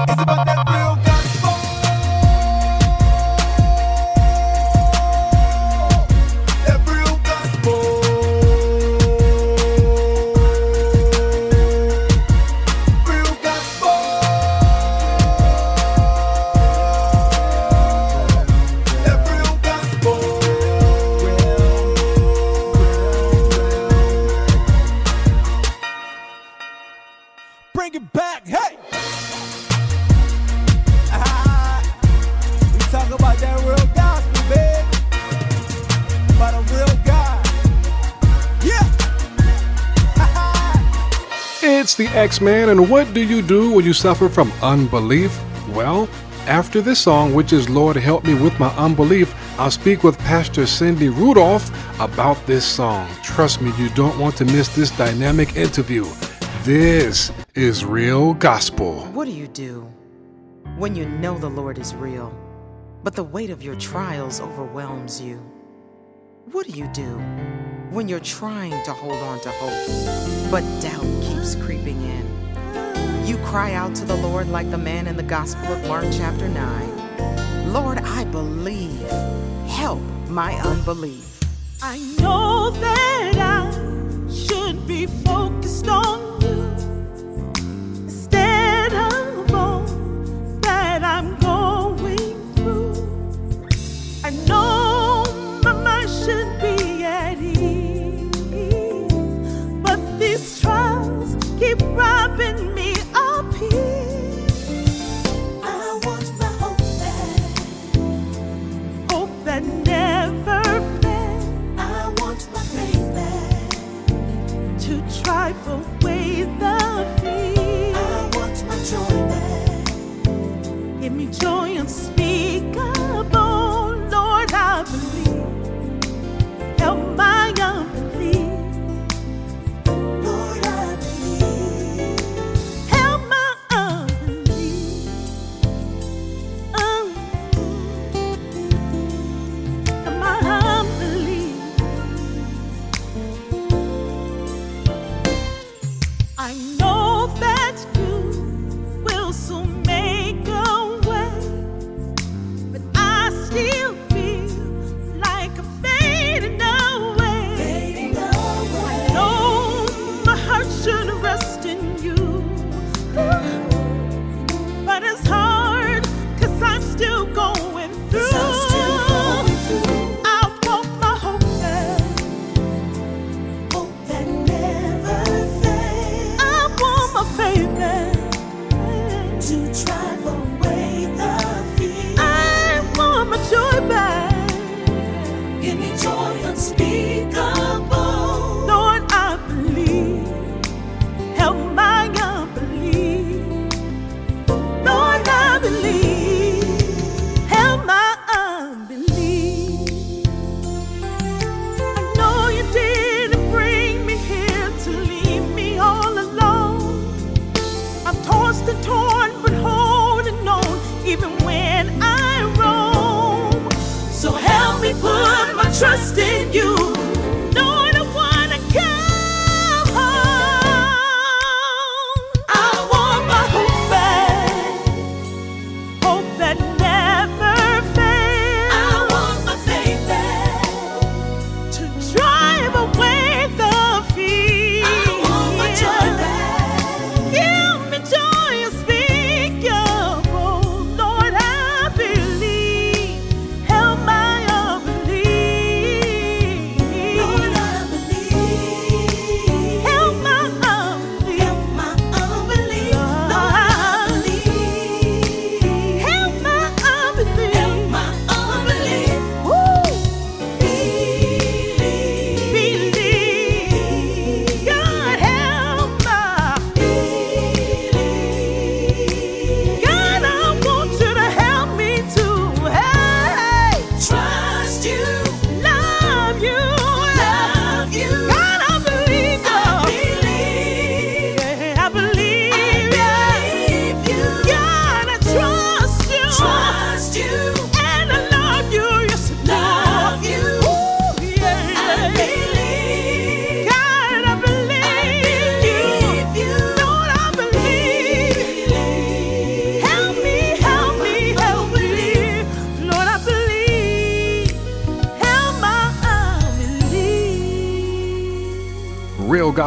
It's about that. X Man. X Man, and what do you do when you suffer from unbelief? Well, after this song, which is Lord Help Me With My Unbelief, I'll speak with Pastor Cindy Rudolph about this song. Trust me, you don't want to miss this dynamic interview. This is Real Gospel. What do you do when you know the Lord is real, but the weight of your trials overwhelms you? What do you do when you're trying to hold on to hope, but doubt creeping in. You cry out to the Lord like the man in the Gospel of Mark, chapter 9 Lord, I believe. Help my unbelief. I know that I should be focused on Real wipe away the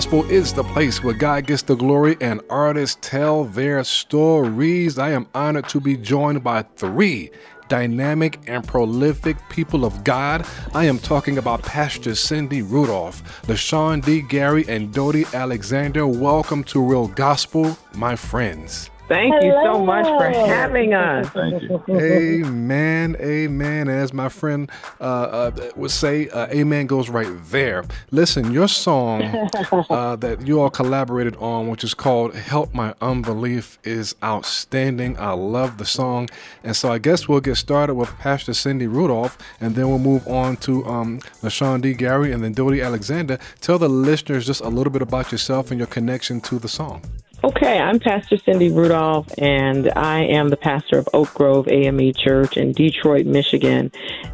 Gospel is the place where God gets the glory and artists tell their stories. I am honored to be joined by three dynamic and prolific people of God. I am talking about Pastor Cindy Rudolph, LaShawn D. Gary, and Dodi Alexander. Welcome to Real Gospel, my friends. Thank Hello. you so much for having us. Thank you. amen. Amen. As my friend uh, uh, would say, uh, amen goes right there. Listen, your song uh, that you all collaborated on, which is called Help My Unbelief, is outstanding. I love the song. And so I guess we'll get started with Pastor Cindy Rudolph, and then we'll move on to um, LaShawn D. Gary and then Dodi Alexander. Tell the listeners just a little bit about yourself and your connection to the song. Okay, I'm Pastor Cindy Rudolph, and I am the pastor of Oak Grove AME Church in Detroit, Michigan.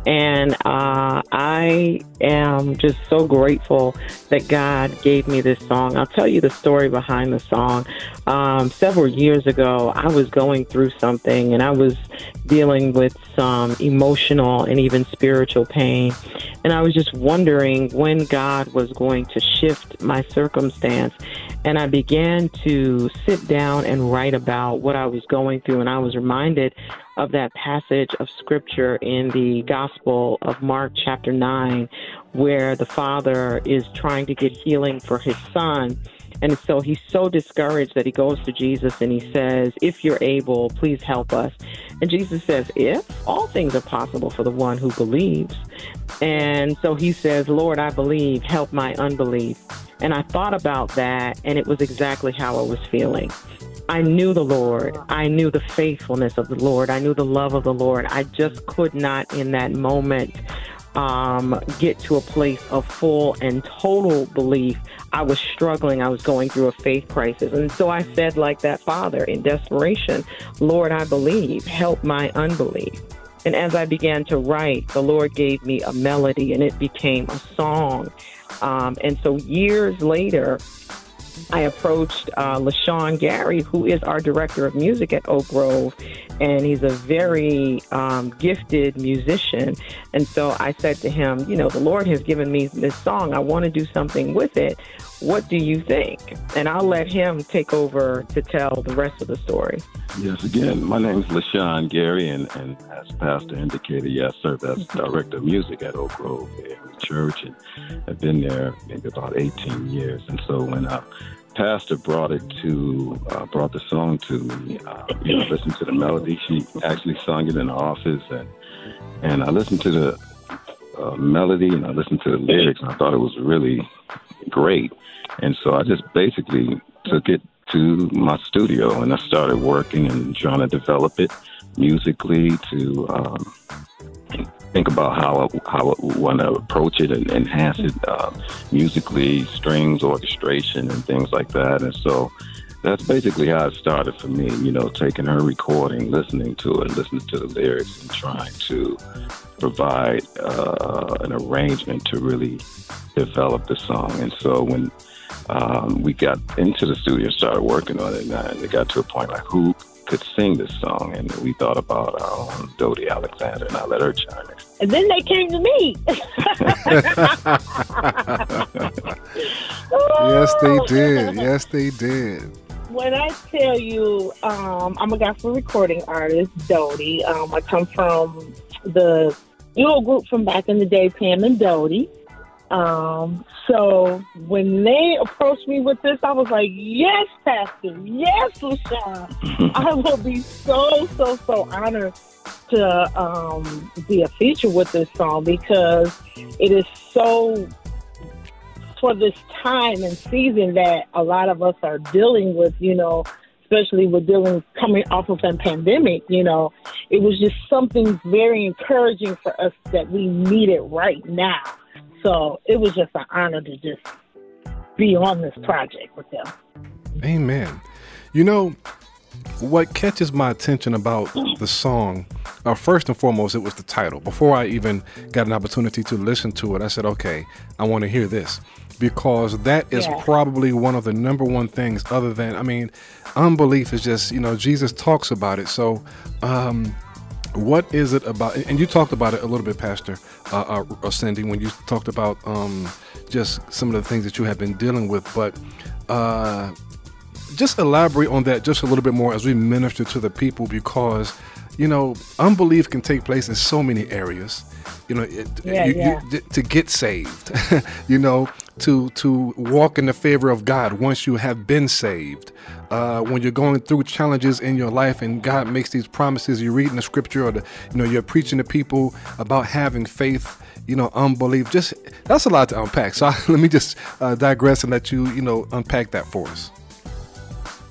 And uh, I am just so grateful that God gave me this song. I'll tell you the story behind the song. Um, several years ago, I was going through something, and I was dealing with some emotional and even spiritual pain. And I was just wondering when God was going to shift my circumstance. And I began to sit down and write about what I was going through. And I was reminded of that passage of scripture in the Gospel of Mark, chapter 9, where the father is trying to get healing for his son. And so he's so discouraged that he goes to Jesus and he says, If you're able, please help us. And Jesus says, If all things are possible for the one who believes. And so he says, Lord, I believe, help my unbelief. And I thought about that, and it was exactly how I was feeling. I knew the Lord. I knew the faithfulness of the Lord. I knew the love of the Lord. I just could not, in that moment, um, get to a place of full and total belief. I was struggling. I was going through a faith crisis. And so I said, like that father in desperation, Lord, I believe. Help my unbelief. And as I began to write, the Lord gave me a melody and it became a song. Um, and so years later, I approached uh, LaShawn Gary, who is our director of music at Oak Grove, and he's a very um, gifted musician. And so I said to him, You know, the Lord has given me this song. I want to do something with it. What do you think? And I'll let him take over to tell the rest of the story. Yes, again, my name is LaShawn Gary, and, and as Pastor indicated, yes, sir, as director of music at Oak Grove Church, and I've been there maybe about 18 years. And so when I pastor brought it to uh, brought the song to me. Uh, you know, listened to the melody. She actually sung it in the office, and and I listened to the uh, melody and I listened to the lyrics, and I thought it was really great. And so I just basically took it to my studio, and I started working and trying to develop it musically to um, think about how I, how I want to approach it and enhance it uh, musically, strings, orchestration, and things like that. And so that's basically how it started for me. You know, taking her recording, listening to it, listening to the lyrics, and trying to provide uh, an arrangement to really develop the song. And so when um, we got into the studio, started working on it, and it got to a point like who could sing this song, and we thought about our own Dodi Alexander, and I let her chime in. And then they came to me. yes, they did. Yes, they did. When I tell you, um, I'm a gospel recording artist, Dodi. Um, I come from the duo group from back in the day, Pam and Dodi. Um, so when they approached me with this, I was like, yes, Pastor, yes, LaShawn. I will be so, so, so honored to um, be a feature with this song because it is so for this time and season that a lot of us are dealing with, you know, especially with dealing coming off of a pandemic, you know, it was just something very encouraging for us that we needed right now. So it was just an honor to just be on this project with them. Amen. You know, what catches my attention about the song, uh, first and foremost, it was the title. Before I even got an opportunity to listen to it, I said, okay, I want to hear this. Because that is yeah. probably one of the number one things, other than, I mean, unbelief is just, you know, Jesus talks about it. So, um, what is it about? And you talked about it a little bit, Pastor uh, uh, Cindy, when you talked about um, just some of the things that you have been dealing with. But uh, just elaborate on that just a little bit more as we minister to the people, because you know unbelief can take place in so many areas. You know, it, Yeah, you, yeah. You, to get saved, you know, to to walk in the favor of God once you have been saved. Uh, when you're going through challenges in your life and God makes these promises, you're reading the scripture or the, you know you're preaching to people about having faith, you know, unbelief. Just that's a lot to unpack. So let me just uh, digress and let you you know unpack that for us.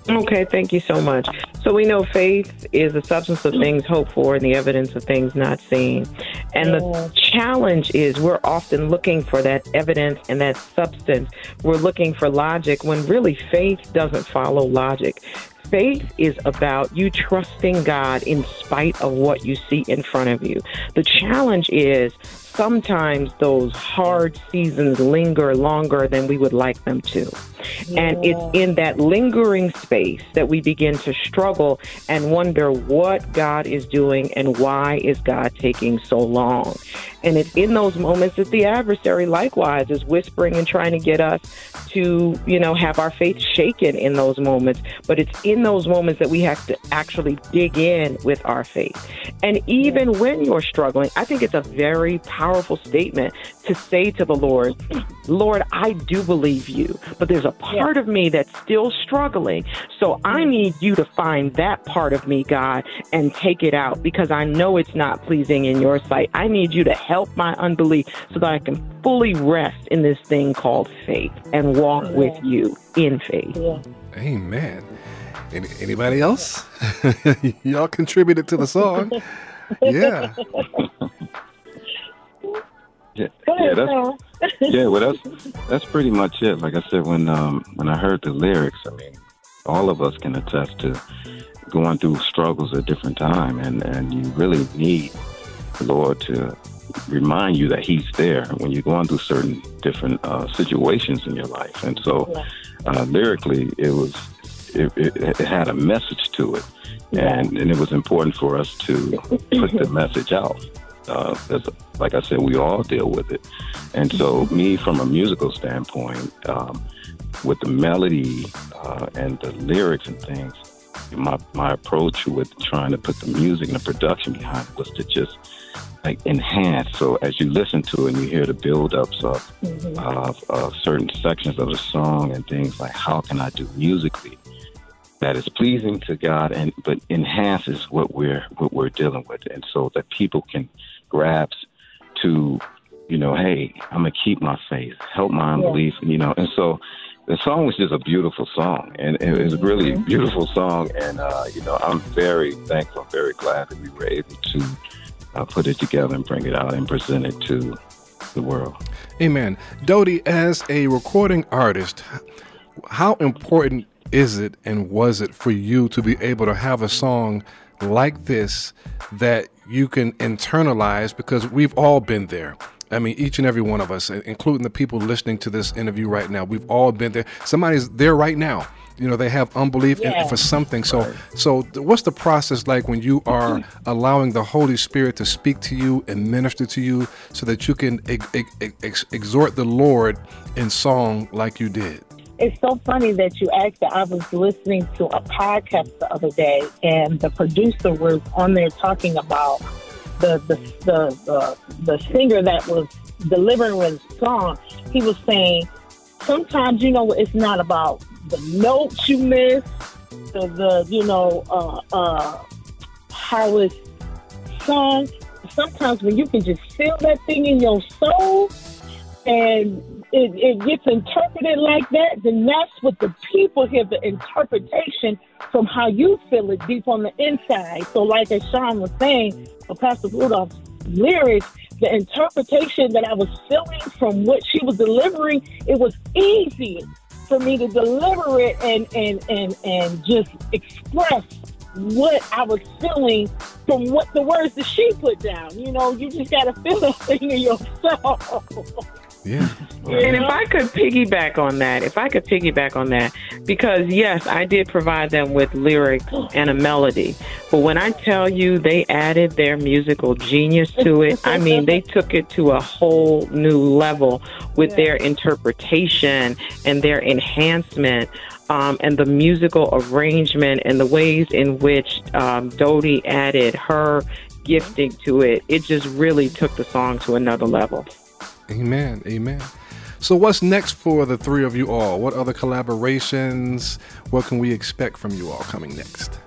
Okay, thank you so much. So we know faith is the substance of things hoped for and the evidence of things not seen. And the challenge is we're often looking for that evidence and that substance. We're looking for logic when really faith doesn't follow logic. Faith is about you trusting God in spite of what you see in front of you. The challenge is sometimes those hard seasons linger longer than we would like them to. And it's in that lingering space that we begin to struggle and wonder what God is doing and why is God taking so long. And it's in those moments that the adversary likewise is whispering and trying to get us to, you know, have our faith shaken in those moments. But it's in those moments that we have to actually dig in with our faith. And even when you're struggling, I think it's a very powerful statement to say to the Lord, Lord, I do believe you, but there's a part of me that's still struggling. So I mm. need you to find that part of me, God, and take it out because I know it's not pleasing in your sight. I need you to help my unbelief so that I can fully rest in this thing called faith and walk with you in faith. Amen. Any, anybody else? Y'all contributed to the song. Yeah. Yeah, yeah, that's yeah, well, that's that's pretty much it. Like I said, when um, when I heard the lyrics, I mean, all of us can attest to going through struggles at different time, and and you really need the Lord to remind you that He's there when you're going through certain different uh, situations in your life. And so, uh, lyrically, it was it, it, it had a message to it, and and it was important for us to put the message out. Uh, as, like I said, we all deal with it. And so, me, from a musical standpoint, um, with the melody uh, and the lyrics and things, my, my approach with trying to put the music and the production behind it was to just like enhance. So, as you listen to it and you hear the build-ups of, of, of certain sections of the song and things like, how can I do musically? that is pleasing to God and but enhances what we're what we're dealing with and so that people can grasp to you know hey I'm gonna keep my faith help my unbelief you know and so the song was just a beautiful song and it was really a beautiful song and uh, you know I'm very thankful I'm very glad that we were able to uh, put it together and bring it out and present it to the world. Amen. Dodi, as a recording artist, how important is it and was it for you to be able to have a song like this that you can internalize because we've all been there. I mean, each and every one of us, including the people listening to this interview right now, we've all been there. Somebody's there right now. You know, they have unbelief in- for something. So, so what's the process like when you are mm. allowing the Holy Spirit to speak to you and minister to you, so that you can ex- ex- ex- exhort the Lord in song like you did? It's so funny that you asked that. I was listening to a podcast the other day, and the producer was on there talking about the the the the, singer that was delivering his song. He was saying sometimes you know it's not about the notes you miss, the the you know uh, uh, how it's sung. Sometimes when you can just feel that thing in your soul and it, it gets interpreted like that, then that's what the people hear the interpretation from how you feel it deep on the inside. So, like as Sean was saying, or Pastor Rudolph's lyrics, the interpretation that I was feeling from what she was delivering, it was easy for me to deliver it and and and and just express what I was feeling from what the words that she put down. You know, you just gotta feel that thing in your soul. Yeah. And if I could piggyback on that, if I could piggyback on that, because yes, I did provide them with lyrics and a melody. But when I tell you they added their musical genius to it, I mean, they took it to a whole new level with their interpretation and their enhancement. Um, and the musical arrangement and the ways in which um, Dodi added her gifting to it, it just really took the song to another level. Amen. Amen. So, what's next for the three of you all? What other collaborations? What can we expect from you all coming next?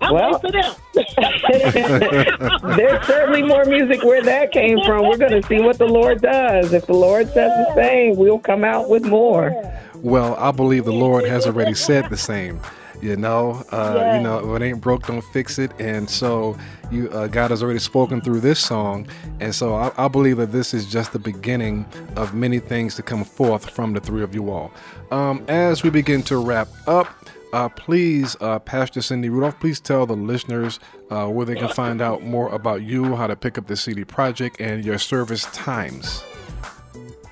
I'm Well- for them. There's certainly more music where that came from. We're going to see what the Lord does. If the Lord says the same, we'll come out with more. Well, I believe the Lord has already said the same. You know, uh, you know, if it ain't broke, don't fix it. And so, you, uh, God has already spoken through this song, and so I, I believe that this is just the beginning of many things to come forth from the three of you all. Um, as we begin to wrap up, uh, please, uh, Pastor Cindy Rudolph, please tell the listeners uh, where they can find out more about you, how to pick up the CD project, and your service times.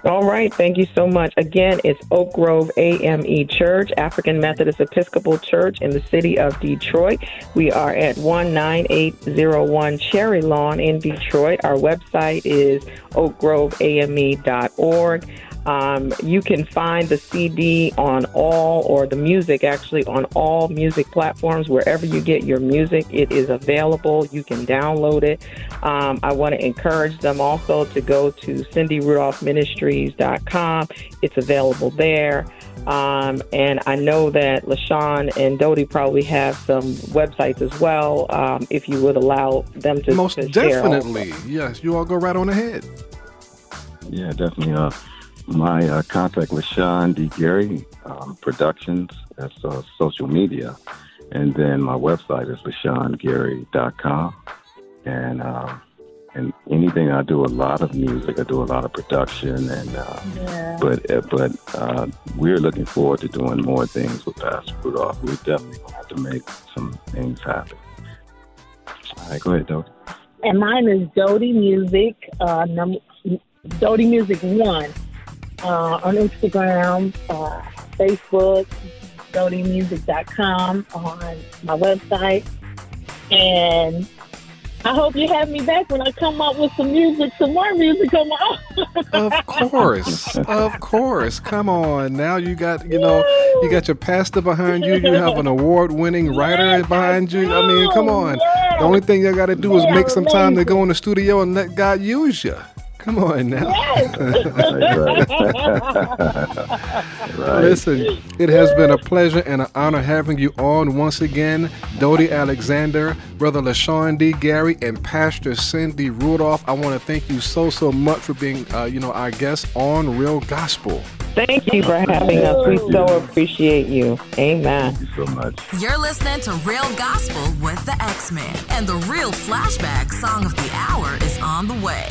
All right. Thank you so much. Again, it's Oak Grove AME Church, African Methodist Episcopal Church in the city of Detroit. We are at 19801 Cherry Lawn in Detroit. Our website is oakgroveame.org. Um, you can find the CD on all, or the music actually, on all music platforms. Wherever you get your music, it is available. You can download it. Um, I want to encourage them also to go to cindyrudolphministries.com. It's available there. Um, and I know that LaShawn and Dodie probably have some websites as well, um, if you would allow them to, Most to share definitely. Yes, you all go right on ahead. Yeah, definitely. Uh, my uh, contact with Sean D. Gary um, Productions. That's uh, social media. And then my website is LaShawnGary.com. And um, and anything I do a lot of music. I do a lot of production, and uh, but uh, but uh, we're looking forward to doing more things with Pastor Rudolph. We definitely gonna have to make some things happen. All right, go ahead, Doug. And mine is Dodi Music, uh, number Dodi Music One uh, on Instagram, uh, Facebook, DodiMusic.com on my website, and I hope you have me back when I come up with some music, some more music come on. Of course, of course. Come on, now you got you know you got your pastor behind you. You have an award-winning writer behind you. I mean, come on. The only thing you got to do is make some time to go in the studio and let God use you. Come on now. Right. Listen, it has been a pleasure and an honor having you on once again, Dodi Alexander, Brother LaShawn D. Gary, and Pastor Cindy Rudolph. I want to thank you so so much for being, uh, you know, our guest on Real Gospel. Thank you for having us. We so appreciate you. Amen. Thank you so much. You're listening to Real Gospel with the X Man, and the real flashback song of the hour is on the way.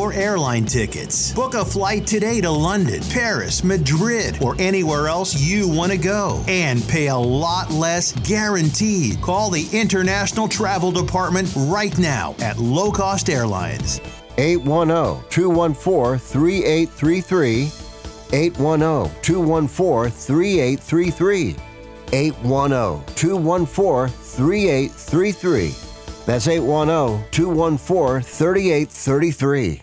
your airline tickets. Book a flight today to London, Paris, Madrid, or anywhere else you want to go and pay a lot less guaranteed. Call the International Travel Department right now at Low Cost Airlines. 810 214 3833. 810 214 3833. 810 214 3833. That's 810 214 3833.